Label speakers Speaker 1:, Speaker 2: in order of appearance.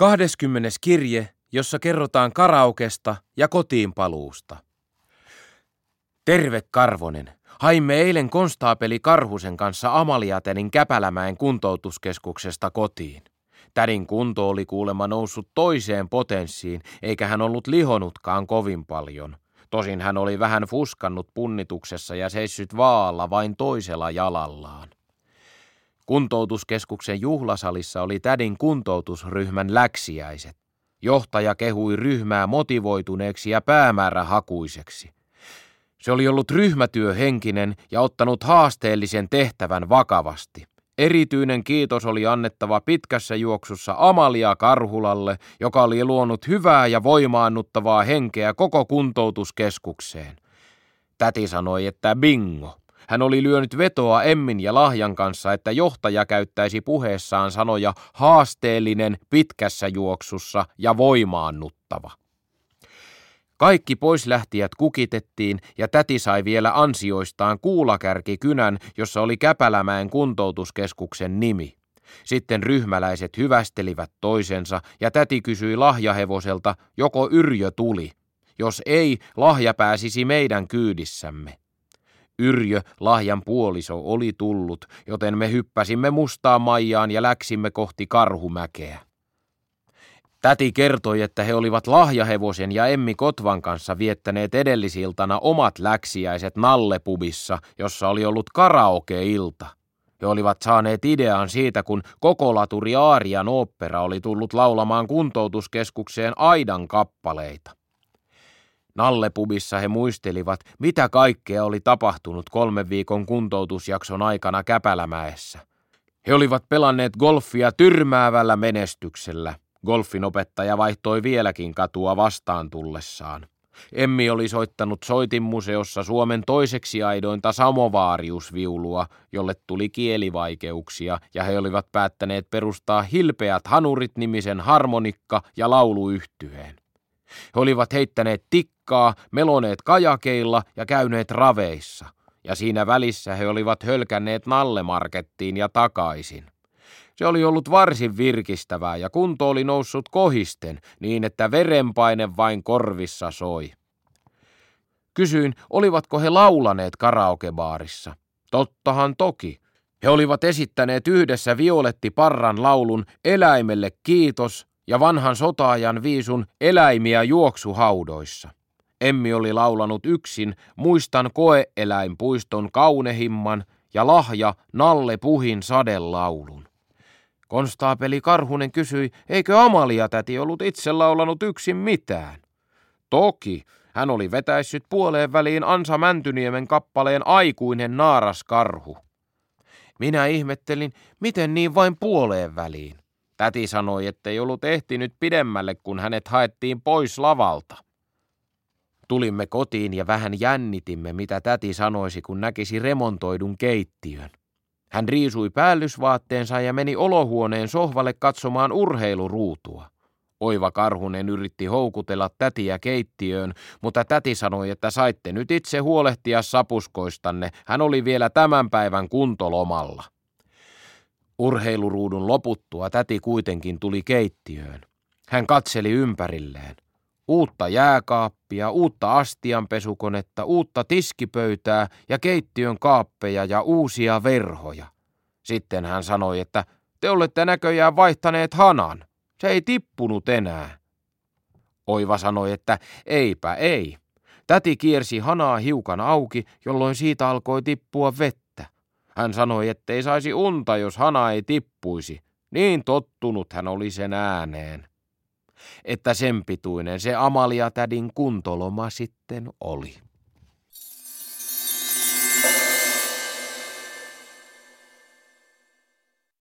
Speaker 1: 20. kirje, jossa kerrotaan karaukesta ja kotiinpaluusta. Terve Karvonen. Haimme eilen konstaapeli Karhusen kanssa Amaliatenin Käpälämäen kuntoutuskeskuksesta kotiin. Tädin kunto oli kuulemma noussut toiseen potenssiin, eikä hän ollut lihonutkaan kovin paljon. Tosin hän oli vähän fuskannut punnituksessa ja seissyt vaalla vain toisella jalallaan. Kuntoutuskeskuksen juhlasalissa oli tädin kuntoutusryhmän läksiäiset. Johtaja kehui ryhmää motivoituneeksi ja päämäärähakuiseksi. Se oli ollut ryhmätyöhenkinen ja ottanut haasteellisen tehtävän vakavasti. Erityinen kiitos oli annettava pitkässä juoksussa Amalia Karhulalle, joka oli luonut hyvää ja voimaannuttavaa henkeä koko kuntoutuskeskukseen. Täti sanoi, että bingo. Hän oli lyönyt vetoa Emmin ja Lahjan kanssa, että johtaja käyttäisi puheessaan sanoja haasteellinen pitkässä juoksussa ja voimaannuttava. Kaikki poislähtijät kukitettiin ja täti sai vielä ansioistaan kuulakärkikynän, jossa oli Käpälämäen kuntoutuskeskuksen nimi. Sitten ryhmäläiset hyvästelivät toisensa ja täti kysyi lahjahevoselta, joko Yrjö tuli. Jos ei, lahja pääsisi meidän kyydissämme. Yrjö, lahjan puoliso, oli tullut, joten me hyppäsimme mustaan maijaan ja läksimme kohti karhumäkeä. Täti kertoi, että he olivat lahjahevosen ja Emmi Kotvan kanssa viettäneet edellisiltana omat läksiäiset Nallepubissa, jossa oli ollut karaoke-ilta. He olivat saaneet idean siitä, kun koko laturi Aarian opera oli tullut laulamaan kuntoutuskeskukseen Aidan kappaleita. Nallepubissa he muistelivat, mitä kaikkea oli tapahtunut kolmen viikon kuntoutusjakson aikana Käpälämäessä. He olivat pelanneet golfia tyrmäävällä menestyksellä. Golfin opettaja vaihtoi vieläkin katua vastaan tullessaan. Emmi oli soittanut soitinmuseossa Suomen toiseksi aidointa samovaariusviulua, jolle tuli kielivaikeuksia, ja he olivat päättäneet perustaa Hilpeät Hanurit-nimisen harmonikka- ja lauluyhtyeen. He olivat heittäneet tikkaa, meloneet kajakeilla ja käyneet raveissa, ja siinä välissä he olivat hölkänneet Nallemarkettiin ja takaisin. Se oli ollut varsin virkistävää ja kunto oli noussut kohisten niin, että verenpaine vain korvissa soi. Kysyin, olivatko he laulaneet karaokebaarissa. Tottahan toki. He olivat esittäneet yhdessä Violetti Parran laulun Eläimelle kiitos ja vanhan sotaajan viisun Eläimiä juoksuhaudoissa. Emmi oli laulanut yksin Muistan koeeläinpuiston kaunehimman ja lahja Nalle Puhin sadelaulun. Konstaapeli Karhunen kysyi, eikö Amalia täti ollut itse laulanut yksin mitään. Toki, hän oli vetäissyt puoleen väliin Ansa Mäntyniemen kappaleen Aikuinen naaras karhu. Minä ihmettelin, miten niin vain puoleen väliin. Täti sanoi, ettei ollut ehtinyt pidemmälle, kun hänet haettiin pois lavalta. Tulimme kotiin ja vähän jännitimme, mitä täti sanoisi, kun näkisi remontoidun keittiön. Hän riisui päällysvaatteensa ja meni olohuoneen sohvalle katsomaan urheiluruutua. Oiva Karhunen yritti houkutella tätiä keittiöön, mutta täti sanoi, että saitte nyt itse huolehtia sapuskoistanne. Hän oli vielä tämän päivän kuntolomalla. Urheiluruudun loputtua täti kuitenkin tuli keittiöön. Hän katseli ympärilleen. Uutta jääkaappia, uutta astianpesukonetta, uutta tiskipöytää ja keittiön kaappeja ja uusia verhoja. Sitten hän sanoi, että te olette näköjään vaihtaneet hanan. Se ei tippunut enää. Oiva sanoi, että eipä ei. Täti kiersi hanaa hiukan auki, jolloin siitä alkoi tippua vettä. Hän sanoi, ettei saisi unta, jos hana ei tippuisi. Niin tottunut hän oli sen ääneen että sen pituinen se Amalia tädin kuntoloma sitten oli.